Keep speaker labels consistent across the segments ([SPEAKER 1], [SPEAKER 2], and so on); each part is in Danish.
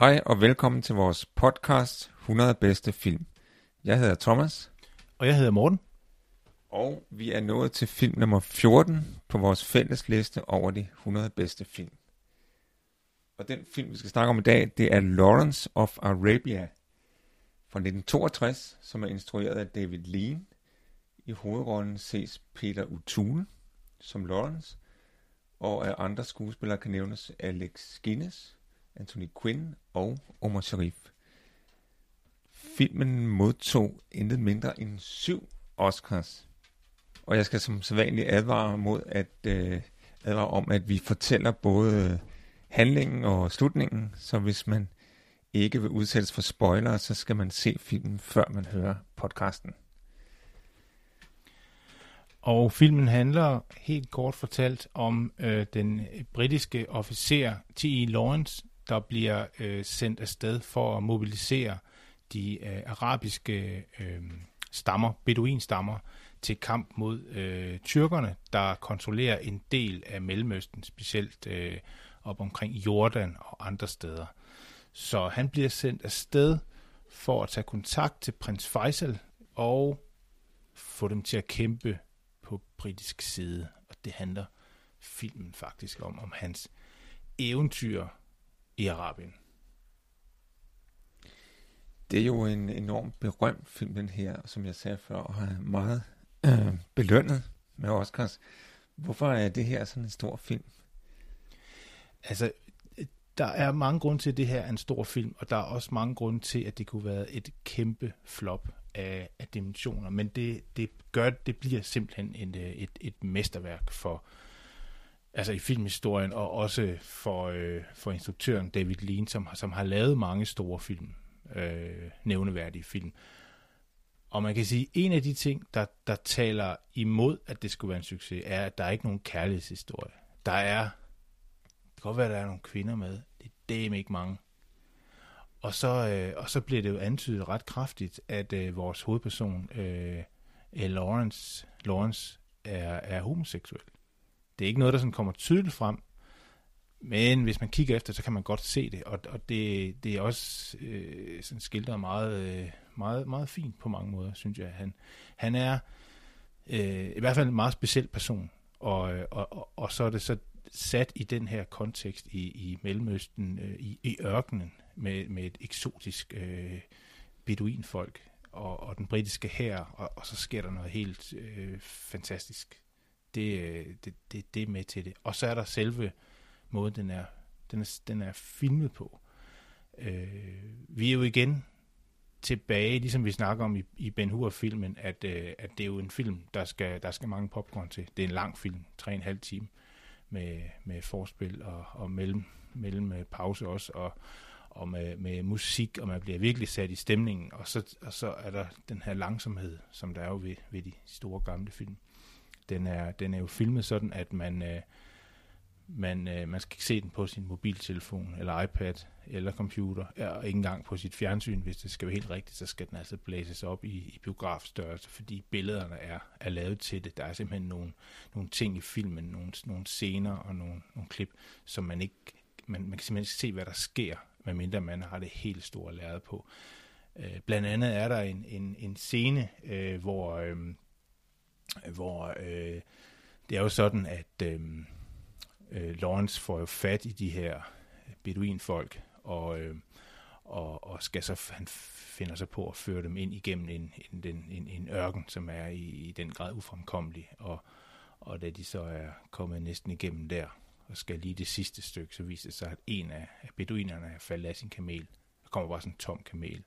[SPEAKER 1] Hej og velkommen til vores podcast 100 bedste film. Jeg hedder Thomas.
[SPEAKER 2] Og jeg hedder Morten.
[SPEAKER 1] Og vi er nået til film nummer 14 på vores fælles liste over de 100 bedste film. Og den film, vi skal snakke om i dag, det er Lawrence of Arabia fra 1962, som er instrueret af David Lean. I hovedrollen ses Peter O'Toole som Lawrence, og af andre skuespillere kan nævnes Alex Guinness, Anthony Quinn og Omar Sharif. Filmen modtog intet mindre end syv Oscars. Og jeg skal som sædvanligt advare mod at øh, advare om, at vi fortæller både øh, handlingen og slutningen, så hvis man ikke vil udsættes for spoilere, så skal man se filmen, før man hører podcasten.
[SPEAKER 2] Og filmen handler helt kort fortalt om øh, den britiske officer T.E. Lawrence, der bliver øh, sendt afsted for at mobilisere de øh, arabiske øh, stammer, beduinstammer, til kamp mod øh, tyrkerne, der kontrollerer en del af Mellemøsten, specielt øh, op omkring Jordan og andre steder. Så han bliver sendt afsted for at tage kontakt til prins Faisal og få dem til at kæmpe på britisk side. Og det handler filmen faktisk om, om hans eventyr i Arabien.
[SPEAKER 1] Det er jo en enormt berømt film, den her, som jeg sagde før, og har meget øh, belønnet med Oscars. Hvorfor er det her sådan en stor film?
[SPEAKER 2] Altså, der er mange grunde til, at det her er en stor film, og der er også mange grunde til, at det kunne være et kæmpe flop af, af dimensioner. Men det, det gør, det bliver simpelthen et, et, et mesterværk for, altså i filmhistorien, og også for, øh, for instruktøren David Lean, som, som har lavet mange store film, øh, nævneværdige film. Og man kan sige, at en af de ting, der, der taler imod, at det skulle være en succes, er, at der er ikke nogen kærlighedshistorie. Der er, det kan godt være, at der er nogle kvinder med, det er dem ikke mange. Og så, øh, og så bliver det jo antydet ret kraftigt, at øh, vores hovedperson, øh, Lawrence, Lawrence er, er homoseksuel. Det er ikke noget, der sådan kommer tydeligt frem, men hvis man kigger efter, så kan man godt se det, og, og det, det er også øh, sådan skildret meget, øh, meget, meget fint på mange måder, synes jeg. Han, han er øh, i hvert fald en meget speciel person, og, og, og, og så er det så sat i den her kontekst i, i Mellemøsten, øh, i, i ørkenen, med, med et eksotisk øh, beduinfolk og, og den britiske hær, og, og så sker der noget helt øh, fantastisk. Det, øh, det, det, det er med til det. Og så er der selve måden, den er, den er, den er filmet på. Øh, vi er jo igen tilbage, ligesom vi snakker om i, i Ben Hur-filmen, at, øh, at det er jo en film, der skal, der skal mange popcorn til. Det er en lang film, tre og en halv time, med, med forspil og, og mellem, mellem øh, pause også, og, og med, med musik, og man bliver virkelig sat i stemningen, og så, og så er der den her langsomhed, som der er jo ved, ved de store gamle film. Den er, den er jo filmet sådan, at man, øh, man, øh, man skal ikke se den på sin mobiltelefon, eller iPad, eller computer, og ikke engang på sit fjernsyn, hvis det skal være helt rigtigt, så skal den altså blæses op i, i biografstørrelse, fordi billederne er, er lavet til det. Der er simpelthen nogle, nogle ting i filmen, nogle, nogle scener og nogle, nogle klip, som man ikke, man, man kan simpelthen ikke se, hvad der sker, medmindre man har det helt store lærred på. Øh, blandt andet er der en, en, en scene, øh, hvor, øh, hvor øh, det er jo sådan, at øh, øh Lawrence får jo fat i de her beduinfolk, og, øh, og, og skal så, han finder sig på at føre dem ind igennem en, en, en, en, en ørken, som er i, i den grad ufremkommelig, og, og da de så er kommet næsten igennem der, og skal lige det sidste stykke, så viser det sig, at en af, af beduinerne er faldet af sin kamel. Der kommer bare sådan en tom kamel.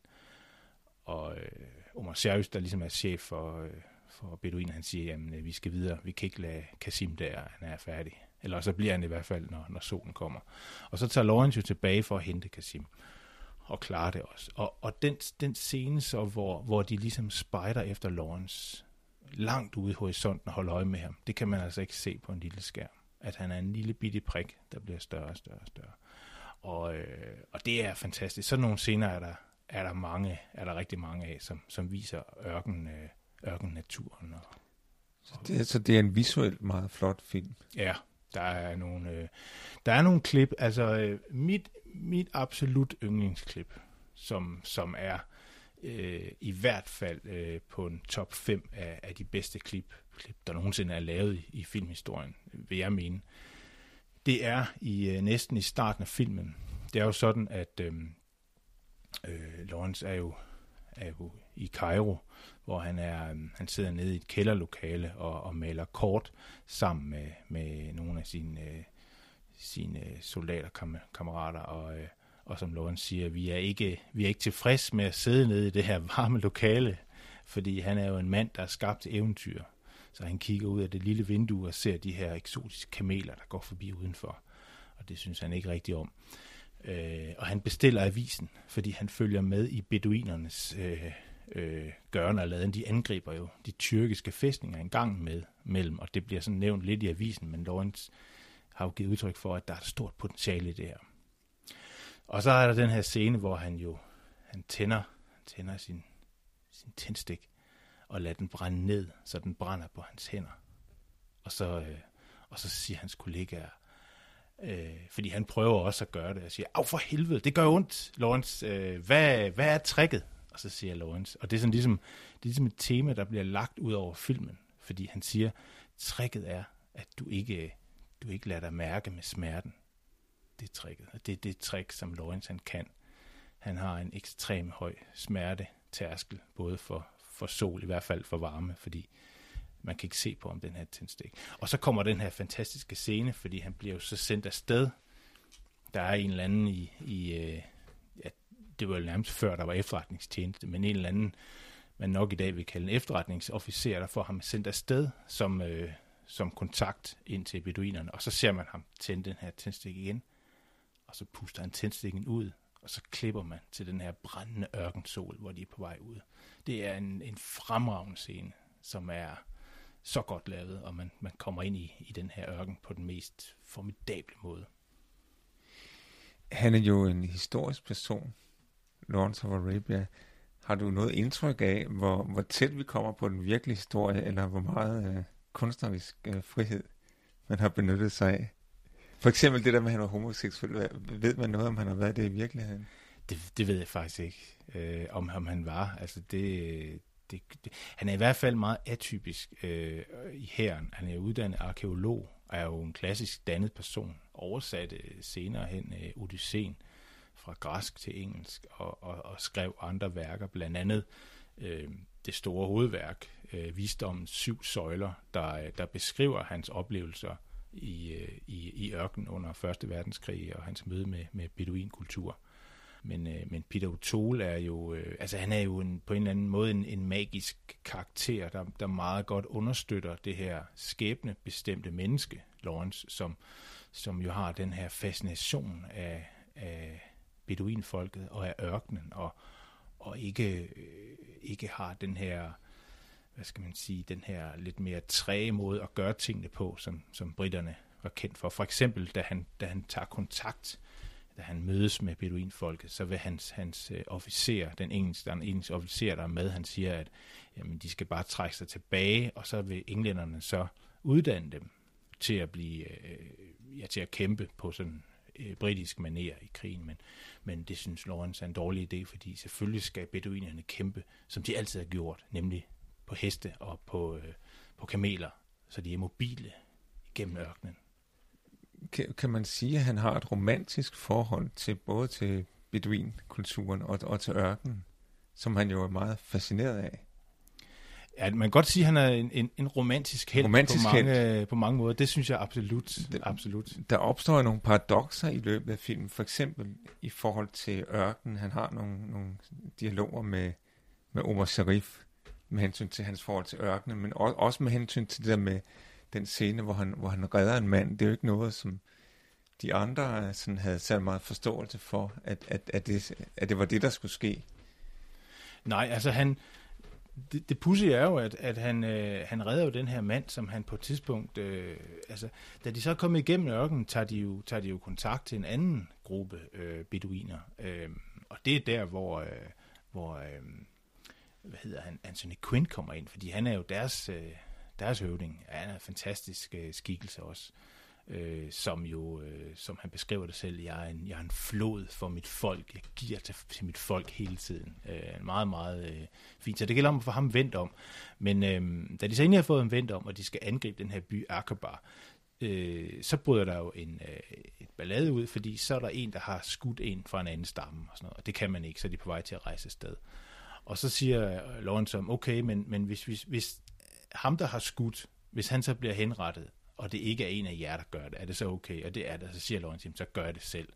[SPEAKER 2] og øh, Omar Serius, der ligesom er chef for, øh, for Beduin, han siger, at øh, vi skal videre, vi kan ikke lade Kasim der, han er færdig. Eller så bliver han i hvert fald, når, når solen kommer. Og så tager Lawrence jo tilbage for at hente Kasim og klare det også. Og, og den, den scene så, hvor, hvor de ligesom spejder efter Lawrence langt ude i horisonten og holder øje med ham, det kan man altså ikke se på en lille skærm. At han er en lille bitte prik, der bliver større og større og større. Og, øh, og det er fantastisk. Sådan nogle scener er der, er der mange, er der rigtig mange af, som, som viser ørken, øh, ørken naturen. Og,
[SPEAKER 1] så, det, så det er en visuelt meget flot film.
[SPEAKER 2] Ja, der er nogle, øh, der er nogle klip, altså øh, mit, mit absolut yndlingsklip, som, som er øh, i hvert fald øh, på en top 5 af, af de bedste klip, klip, der nogensinde er lavet i, i filmhistorien, vil jeg mene. Det er i øh, næsten i starten af filmen. Det er jo sådan, at øh, øh, Lawrence er jo, er jo i Cairo, hvor han er øh, han sidder nede i et kælderlokale og, og maler kort sammen med, med nogle af sine, øh, sine soldaterkammerater, og, øh, og som Lauren siger, vi er ikke vi er ikke tilfreds med at sidde nede i det her varme lokale, fordi han er jo en mand, der er skabt eventyr. Så han kigger ud af det lille vindue og ser de her eksotiske kameler, der går forbi udenfor. Og det synes han ikke rigtig om. Øh, og han bestiller avisen, fordi han følger med i beduinernes øh, øh, gørne og laden. De angriber jo de tyrkiske fæstninger en gang med, mellem, og det bliver sådan nævnt lidt i avisen, men Lawrence har jo givet udtryk for, at der er et stort potentiale i det her. Og så er der den her scene, hvor han jo han tænder, tænder sin, sin tændstik og lader den brænde ned, så den brænder på hans hænder. Og så, øh, og så siger hans kollegaer, øh, fordi han prøver også at gøre det, og siger, af for helvede, det gør ondt, Lawrence, øh, hvad, hvad er tricket? Og så siger Lawrence, og det er sådan ligesom, det er ligesom et tema, der bliver lagt ud over filmen, fordi han siger, tricket er, at du ikke, du ikke lader dig mærke med smerten. Det er tricket, og det er det trick, som Lawrence han kan. Han har en ekstrem høj smertetærskel, både for, for sol, i hvert fald for varme, fordi man kan ikke se på om den her tændstik. Og så kommer den her fantastiske scene, fordi han bliver jo så sendt afsted. Der er en eller anden i, i øh, det var jo nærmest før, der var efterretningstjeneste, men en eller anden, man nok i dag vil kalde en efterretningsofficer, der får ham sendt afsted som, øh, som kontakt ind til beduinerne, og så ser man ham tænde den her tændstik igen, og så puster han tændstikken ud, og så klipper man til den her brændende ørkensol, hvor de er på vej ud. Det er en, en fremragende scene, som er så godt lavet, og man, man kommer ind i, i den her ørken på den mest formidable måde.
[SPEAKER 1] Han er jo en historisk person, Lawrence of Arabia. Har du noget indtryk af, hvor, hvor tæt vi kommer på den virkelige historie, eller hvor meget øh, kunstnerisk øh, frihed man har benyttet sig af? For eksempel det der med, at han var homoseksuel. Ved man noget, om han har været det i virkeligheden?
[SPEAKER 2] Det, det ved jeg faktisk ikke, øh, om, om han var. Altså det, det, det, han er i hvert fald meget atypisk øh, i hæren. Han er uddannet arkeolog, og er jo en klassisk dannet person. Oversatte senere hen øh, Odysseen fra græsk til engelsk, og, og, og skrev andre værker, blandt andet øh, det store hovedværk, øh, Visdommens syv søjler, der, der beskriver hans oplevelser i, øh, i, i ørken under Første Verdenskrig og hans møde med, med beduinkultur. Men, øh, men Peter O'Toole er jo, øh, altså han er jo en, på en eller anden måde en, en magisk karakter, der, der meget godt understøtter det her skæbnebestemte menneske, Lawrence, som, som jo har den her fascination af, af beduinfolket og er ørkenen, og, og ikke, øh, ikke har den her hvad skal man sige, den her lidt mere træge måde at gøre tingene på, som, som britterne var kendt for. For eksempel, da han, da han tager kontakt, da han mødes med beduinfolket, så vil hans, hans øh, officer, den engelske, den engelske officer, der er med, han siger, at jamen, de skal bare trække sig tilbage, og så vil englænderne så uddanne dem til at blive, øh, ja, til at kæmpe på sådan øh, britisk maner i krigen, men, men det synes Lawrence er en dårlig idé, fordi selvfølgelig skal beduinerne kæmpe, som de altid har gjort, nemlig på heste og på, øh, på kameler, så de er mobile gennem ørkenen.
[SPEAKER 1] Kan, kan man sige, at han har et romantisk forhold til både til beduinkulturen og, og til ørkenen, som han jo er meget fascineret af?
[SPEAKER 2] Ja, man kan godt sige, at han er en, en, en romantisk held romantisk på, mange, held. på mange måder. Det synes jeg absolut. Det, absolut.
[SPEAKER 1] Der opstår nogle paradoxer i løbet af filmen. For eksempel i forhold til ørkenen. Han har nogle, nogle dialoger med med Omar Sharif, med hensyn til hans forhold til ørkenen, men også, også med hensyn til det der med den scene, hvor han, hvor han redder en mand. Det er jo ikke noget, som de andre sådan havde sat meget forståelse for, at, at, at, det, at det var det, der skulle ske.
[SPEAKER 2] Nej, altså han, det, det pussy er jo, at, at han, øh, han redder jo den her mand, som han på et tidspunkt, øh, altså, da de så er kommet igennem ørkenen, tager de jo, tager de jo kontakt til en anden gruppe øh, beduiner. Øh, og det er der, hvor, øh, hvor øh, hvad hedder han, Anthony Quinn kommer ind, fordi han er jo deres, øh, deres høvding. Ja, han er en fantastisk øh, skikkelse også øh, Øh, som jo, øh, som han beskriver det selv, jeg er, en, jeg er en flod for mit folk, jeg giver til, til mit folk hele tiden. Øh, meget, meget øh, fint. Så det gælder om at få ham vendt om. Men øh, da de så egentlig har fået ham vendt om, og de skal angribe den her by Akabar, øh, så bryder der jo en, øh, et ballade ud, fordi så er der en, der har skudt en fra en anden stamme, og sådan noget, og det kan man ikke, så de på vej til at rejse sted. Og så siger øh, Lawrence om, okay, men, men hvis, hvis, hvis ham, der har skudt, hvis han så bliver henrettet, og det ikke er en af jer, der gør det, er det så okay? Og det er det. Så siger Lawrence, så gør det selv.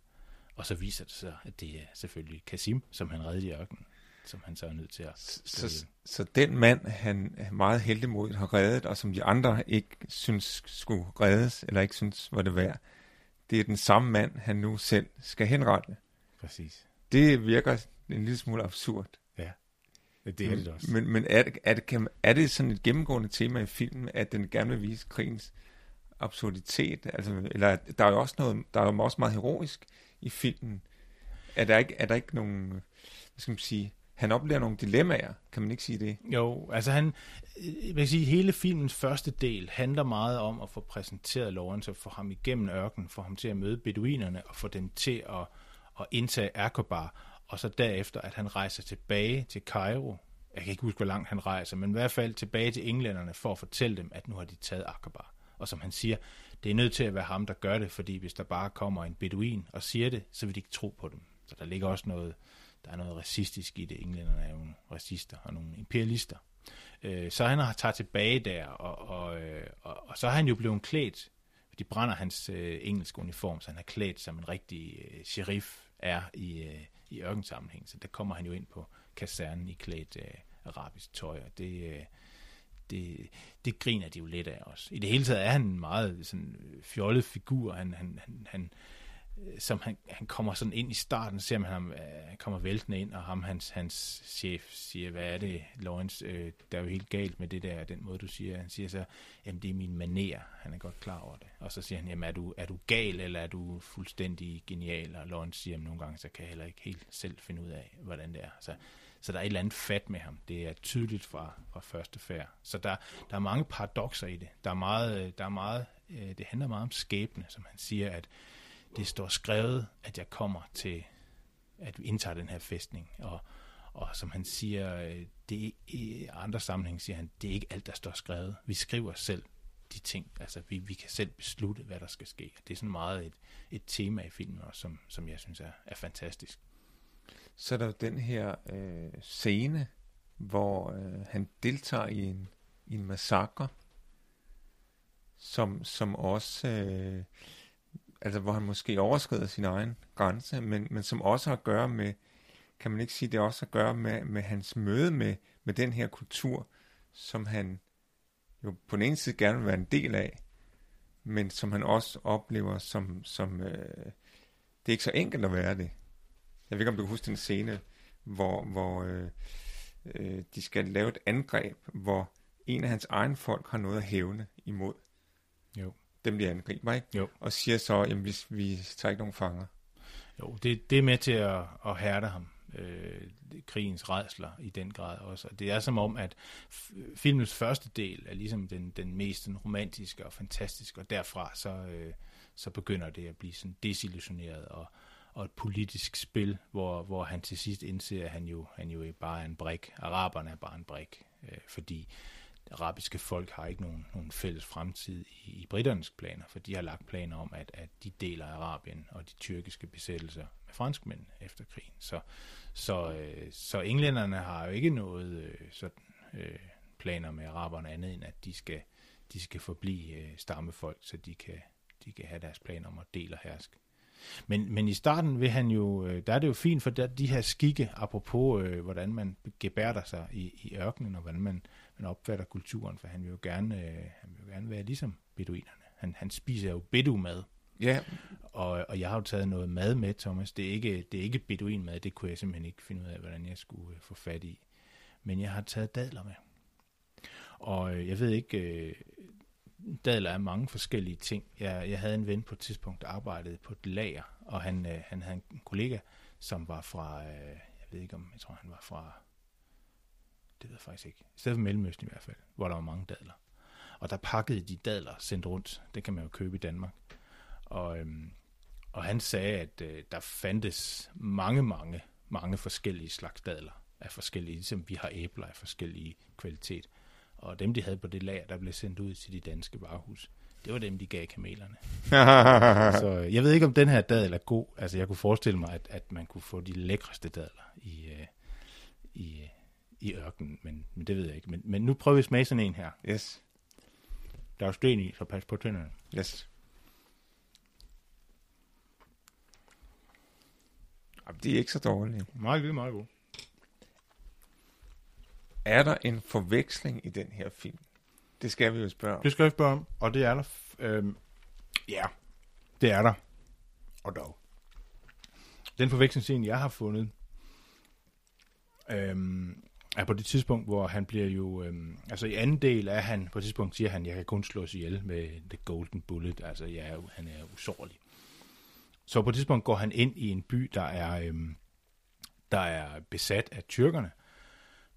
[SPEAKER 2] Og så viser det sig, at det er selvfølgelig Kasim, som han redde i ørkenen, som han så er nødt til at
[SPEAKER 1] så, så, så den mand, han meget heldig mod har reddet, og som de andre ikke synes skulle reddes, eller ikke synes var det værd, det er den samme mand, han nu selv skal henrette.
[SPEAKER 2] Præcis.
[SPEAKER 1] Det virker en lille smule absurd.
[SPEAKER 2] Ja, det er det også.
[SPEAKER 1] Men, men er, det, er, det, er det sådan et gennemgående tema i filmen, at den gerne vil vise krigens absurditet, altså, eller der er jo også noget, der er jo også meget heroisk i filmen. Er der ikke, er der ikke nogen, hvad skal man sige, han oplever nogle dilemmaer, kan man ikke sige det?
[SPEAKER 2] Jo, altså han, øh, jeg vil sige, hele filmens første del handler meget om at få præsenteret Lawrence og få ham igennem ørkenen, få ham til at møde beduinerne og få dem til at, at indtage Akobar, og så derefter, at han rejser tilbage til Cairo. Jeg kan ikke huske, hvor langt han rejser, men i hvert fald tilbage til englænderne for at fortælle dem, at nu har de taget Akobar. Og som han siger, det er nødt til at være ham, der gør det, fordi hvis der bare kommer en beduin og siger det, så vil de ikke tro på dem. Så der ligger også noget, der er noget racistisk i det. Englænderne er jo nogle racister og nogle imperialister. Øh, så han har taget tilbage der, og, og, øh, og, og så har han jo blevet klædt, de brænder hans øh, engelske uniform, så han er klædt som en rigtig øh, sheriff er i, øh, i ørkensammenhæng. Så der kommer han jo ind på kasernen i klædt øh, arabisk tøj, og det, øh, det, det griner de jo lidt af os. I det hele taget er han en meget sådan, øh, fjollet figur. Han, han, han, han, øh, som han, han kommer sådan ind i starten, ser man ham, øh, han kommer væltende ind, og ham, hans, hans chef, siger, hvad er det, Lawrence, øh, der er jo helt galt med det der, den måde, du siger. Han siger så, jamen det er min maner, han er godt klar over det. Og så siger han, jamen er du, er du gal, eller er du fuldstændig genial? Og Lawrence siger, jamen nogle gange, så kan jeg heller ikke helt selv finde ud af, hvordan det er. Så så der er et eller andet fat med ham. Det er tydeligt fra, fra første færd. Så der, der er mange paradoxer i det. Der er meget, øh, der er meget, øh, det handler meget om skæbne, som han siger, at det står skrevet, at jeg kommer til, at vi indtager den her fæstning. Og, og som han siger, øh, det er, i andre sammenhæng siger han, det er ikke alt, der står skrevet. Vi skriver selv de ting. Altså, vi, vi kan selv beslutte, hvad der skal ske. Det er sådan meget et, et tema i filmen også, som, som jeg synes er, er fantastisk
[SPEAKER 1] så er der den her øh, scene, hvor øh, han deltager i en, i en massakre, som, som også, øh, altså hvor han måske overskrider sin egen grænse, men, men som også har at gøre med, kan man ikke sige, det også har at gøre med, med hans møde med, med den her kultur, som han jo på den ene side gerne vil være en del af, men som han også oplever som, som øh, det er ikke så enkelt at være det. Jeg ved ikke, om du kan huske den scene, hvor, hvor øh, øh, de skal lave et angreb, hvor en af hans egen folk har noget at hævne imod.
[SPEAKER 2] Jo.
[SPEAKER 1] Dem de angriber, ikke?
[SPEAKER 2] Jo.
[SPEAKER 1] Og siger så, at vi, vi tager ikke nogen fanger.
[SPEAKER 2] Jo, det, det er med til at, at hærde ham. Øh, krigens redsler i den grad også. Og det er som om, at filmens første del er ligesom den, den mest den romantiske og fantastiske, og derfra så, øh, så begynder det at blive sådan desillusioneret og, og et politisk spil, hvor, hvor han til sidst indser, at han jo, han jo bare er en brik. Araberne er bare en brik, øh, fordi arabiske folk har ikke nogen, nogen fælles fremtid i, i britternes planer, for de har lagt planer om, at, at de deler Arabien og de tyrkiske besættelser med franskmænd efter krigen. Så, så, øh, så englænderne har jo ikke noget øh, sådan, øh, planer med araberne andet end, at de skal, de skal forblive øh, stammefolk, så de kan, de kan have deres planer om at dele og herske. Men, men i starten vil han jo, øh, der er det jo fint, for der, de her skikke, apropos øh, hvordan man gebærder sig i, i ørkenen, og hvordan man, man opfatter kulturen, for han vil jo gerne, øh, han vil jo gerne være ligesom beduinerne. Han, han spiser jo bedu-mad.
[SPEAKER 1] Ja.
[SPEAKER 2] Og, og jeg har jo taget noget mad med, Thomas. Det er ikke, det er ikke beduinmad, det kunne jeg simpelthen ikke finde ud af, hvordan jeg skulle øh, få fat i. Men jeg har taget dadler med. Og øh, jeg ved ikke, øh, dadler er mange forskellige ting. Jeg, jeg havde en ven på et tidspunkt, der arbejdede på et lager, og han, øh, han havde en kollega, som var fra, øh, jeg ved ikke om, jeg tror han var fra, det ved jeg faktisk ikke, i stedet for Mellemøsten i hvert fald, hvor der var mange dadler. Og der pakkede de dadler sendt rundt, det kan man jo købe i Danmark. Og, øhm, og han sagde, at øh, der fandtes mange, mange, mange forskellige slags dadler af forskellige, ligesom vi har æbler af forskellige kvalitet. Og dem, de havde på det lager, der blev sendt ud til de danske varehus, det var dem, de gav kamelerne. så øh, jeg ved ikke, om den her dadel er god. Altså, jeg kunne forestille mig, at, at man kunne få de lækreste dadler i, øh, i, øh, i ørkenen, men, men det ved jeg ikke. Men, men nu prøver vi at smage sådan en her.
[SPEAKER 1] Yes.
[SPEAKER 2] Der er jo sten i, så pas på tænderne.
[SPEAKER 1] Yes. Jamen, de er ikke så dårlige.
[SPEAKER 2] Meget er meget god.
[SPEAKER 1] Er der en forveksling i den her film? Det skal vi jo spørge om.
[SPEAKER 2] Det skal jeg spørge om, og det er der. f- Øhm, ja, det er der. Og dog. Den forvekslingsscene, jeg har fundet, øhm, er på det tidspunkt, hvor han bliver jo... Øhm, altså i anden del er han, på et tidspunkt siger han, jeg kan kun slås ihjel med The Golden Bullet. Altså jeg er, han er usårlig. Så på et tidspunkt går han ind i en by, der er, øhm, der er besat af tyrkerne.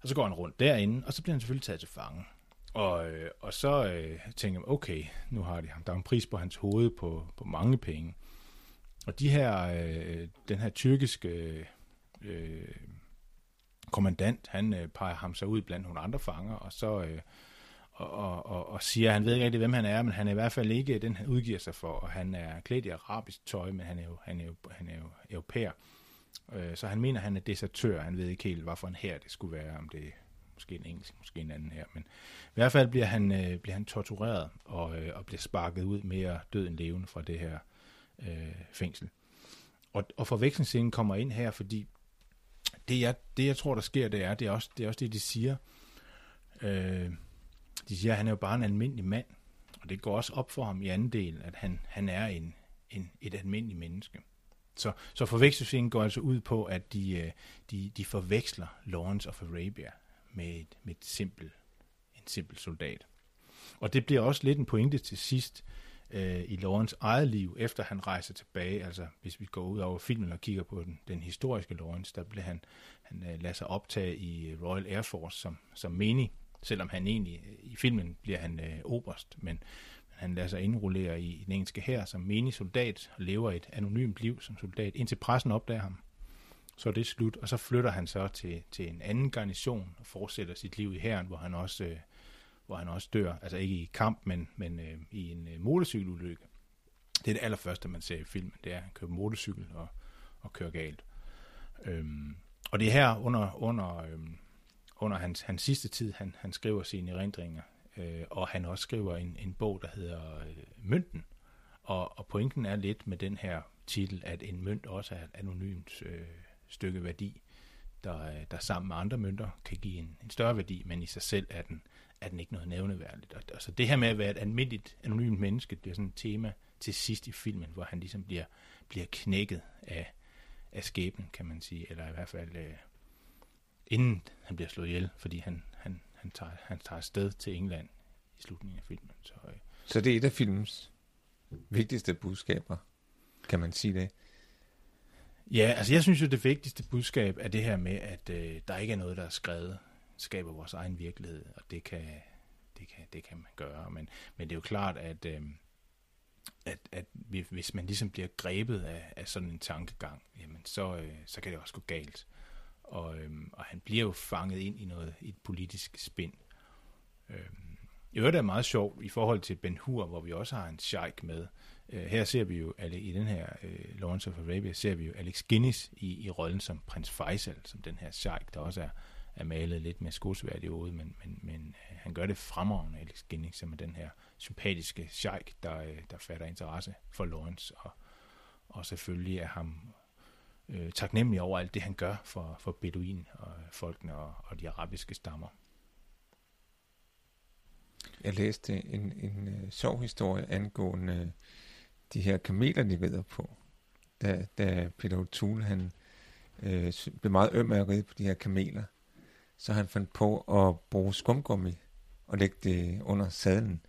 [SPEAKER 2] Og så går han rundt derinde, og så bliver han selvfølgelig taget til fange. Og, øh, og så øh, tænker man, okay, nu har de ham. Der er en pris på hans hoved på, på mange penge. Og de her, øh, den her tyrkiske øh, kommandant, han øh, peger ham så ud blandt nogle andre fanger, og så øh, og, og, og, og siger, at han ved ikke rigtig, hvem han er, men han er i hvert fald ikke den, han udgiver sig for, og han er klædt i arabisk tøj, men han er jo, han er jo, han er jo europæer. Øh, Øh, så han mener, at han er desertør. Han ved ikke helt, hvorfor en her det skulle være, om det er måske en engelsk, måske en anden her. Men i hvert fald bliver han, øh, bliver han tortureret og, øh, og bliver sparket ud mere død end levende fra det her øh, fængsel. Og, og forvekslingsscenen kommer ind her, fordi det jeg, det, jeg tror, der sker, det er, det er også det, er også det de siger. Øh, de siger, at han er jo bare en almindelig mand. Og det går også op for ham i anden del, at han, han er en, en, et almindeligt menneske. Så, så forvekslingen går altså ud på, at de, øh, de, de forveksler Lawrence of Arabia med et, med et simpel, en simpel soldat. Og det bliver også lidt en pointe til sidst øh, i Lawrence eget liv, efter han rejser tilbage. Altså hvis vi går ud over filmen og kigger på den, den historiske Lawrence, der bliver han, han øh, lader sig optage i øh, Royal Air Force som, som menig, selvom han egentlig, øh, i filmen bliver han øh, oberst, men han lader sig indrullere i den engelske her som menig soldat og lever et anonymt liv som soldat, indtil pressen opdager ham. Så er det slut, og så flytter han så til, til en anden garnison og fortsætter sit liv i hæren, hvor han også, øh, hvor han også dør. Altså ikke i kamp, men, men øh, i en øh, motorcykelulykke. Det er det allerførste, man ser i filmen. Det er, at han kører motorcykel og, og kører galt. Øhm, og det er her under, under, øhm, under hans, hans sidste tid, han, han skriver sine erindringer. Øh, og han også skriver en, en bog, der hedder øh, Mønten. Og, og pointen er lidt med den her titel, at en mønt også er et anonymt øh, stykke værdi, der, øh, der sammen med andre mønter kan give en, en større værdi, men i sig selv er den, er den ikke noget nævneværdigt. Og, så det her med at være et almindeligt anonymt menneske, det er sådan et tema til sidst i filmen, hvor han ligesom bliver, bliver knækket af, af skæbnen, kan man sige, eller i hvert fald øh, inden han bliver slået ihjel, fordi han, han, tager, han tager afsted til England i slutningen af filmen. Så, øh,
[SPEAKER 1] Så det er et af filmens vigtigste budskaber, kan man sige det.
[SPEAKER 2] Ja, altså jeg synes jo, det vigtigste budskab er det her med, at øh, der ikke er noget, der er skrevet, skaber vores egen virkelighed, og det kan, det kan, det kan man gøre. Men, men det er jo klart, at, øh, at, at vi- hvis man ligesom bliver grebet af, af sådan en tankegang, jamen så, øh, så kan det også gå galt. Og, øhm, og han bliver jo fanget ind i noget i et politisk spind. Øh, i øvrigt er meget sjovt i forhold til Ben Hur, hvor vi også har en sheik med. Øh, her ser vi jo, alle- i den her øh, Lawrence of Arabia, ser vi jo Alex Guinness i, i rollen som prins Faisal, som den her sheik, der også er, er malet lidt med skosværd i hovedet, men, men, men øh, han gør det fremragende, Alex Guinness, som er den her sympatiske sheik, der, øh, der fatter interesse for Lawrence og, og selvfølgelig er ham øh, taknemmelig over alt det, han gør for, for Beduin og folkene og, og de arabiske stammer.
[SPEAKER 1] Jeg læste en, en øh, sjov historie angående øh, de her kameler, de rider på. Da, da Peter O'Toole, han øh, blev meget øm af at ride på de her kameler, så han fandt på at bruge skumgummi og lægge det under sadlen.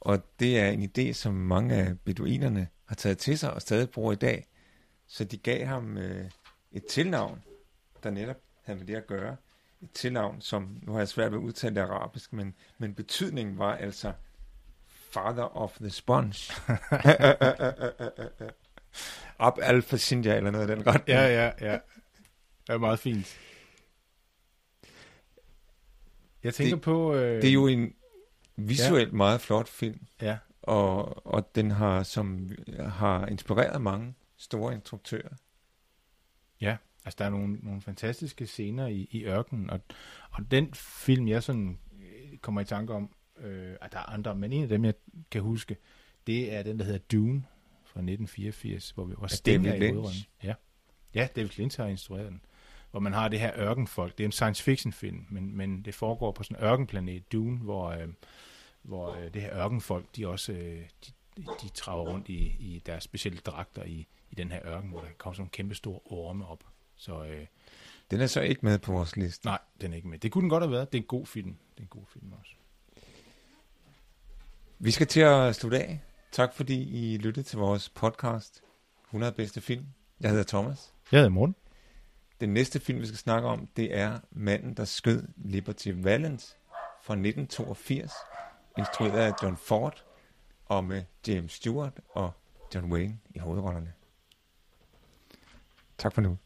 [SPEAKER 1] Og det er en idé, som mange af beduinerne har taget til sig og stadig bruger i dag. Så de gav ham øh, et tilnavn, der netop havde med det at gøre. Et tilnavn, som, nu har jeg svært ved at udtale det arabisk, men, men betydningen var altså Father of the Sponge. Ab al eller noget af den ret.
[SPEAKER 2] Ja, ja, ja. Det er meget fint. Jeg tænker
[SPEAKER 1] det,
[SPEAKER 2] på...
[SPEAKER 1] Øh... Det er jo en visuelt ja. meget flot film.
[SPEAKER 2] Ja.
[SPEAKER 1] Og, og den har, som, har inspireret mange store instruktører.
[SPEAKER 2] Ja, altså der er nogle, nogle fantastiske scener i, i ørkenen, og, og den film, jeg sådan øh, kommer i tanke om, øh, at der er andre, men en af dem, jeg kan huske, det er den, der hedder Dune fra 1984, hvor vi var Sting i. Ja. ja, David Lynch har instrueret den hvor man har det her ørkenfolk. Det er en science fiction film, men, men det foregår på sådan en ørkenplanet, Dune, hvor, øh, hvor øh, det her ørkenfolk, de også øh, de, de traver rundt i, i deres specielle dragter i, i den her ørken, hvor der kommer sådan en kæmpe stor orme op. Så, øh,
[SPEAKER 1] den er så ikke med på vores liste.
[SPEAKER 2] Nej, den er ikke med. Det kunne den godt have været. Det er en god film. Det er en god film også.
[SPEAKER 1] Vi skal til at slutte af. Tak fordi I lyttede til vores podcast 100 bedste film. Jeg hedder Thomas.
[SPEAKER 2] Jeg hedder Morten.
[SPEAKER 1] Den næste film, vi skal snakke om, det er Manden, der skød Liberty Valance fra 1982, instrueret af John Ford, og med James Stewart og John Wayne i hovedrollerne. Tak for nu.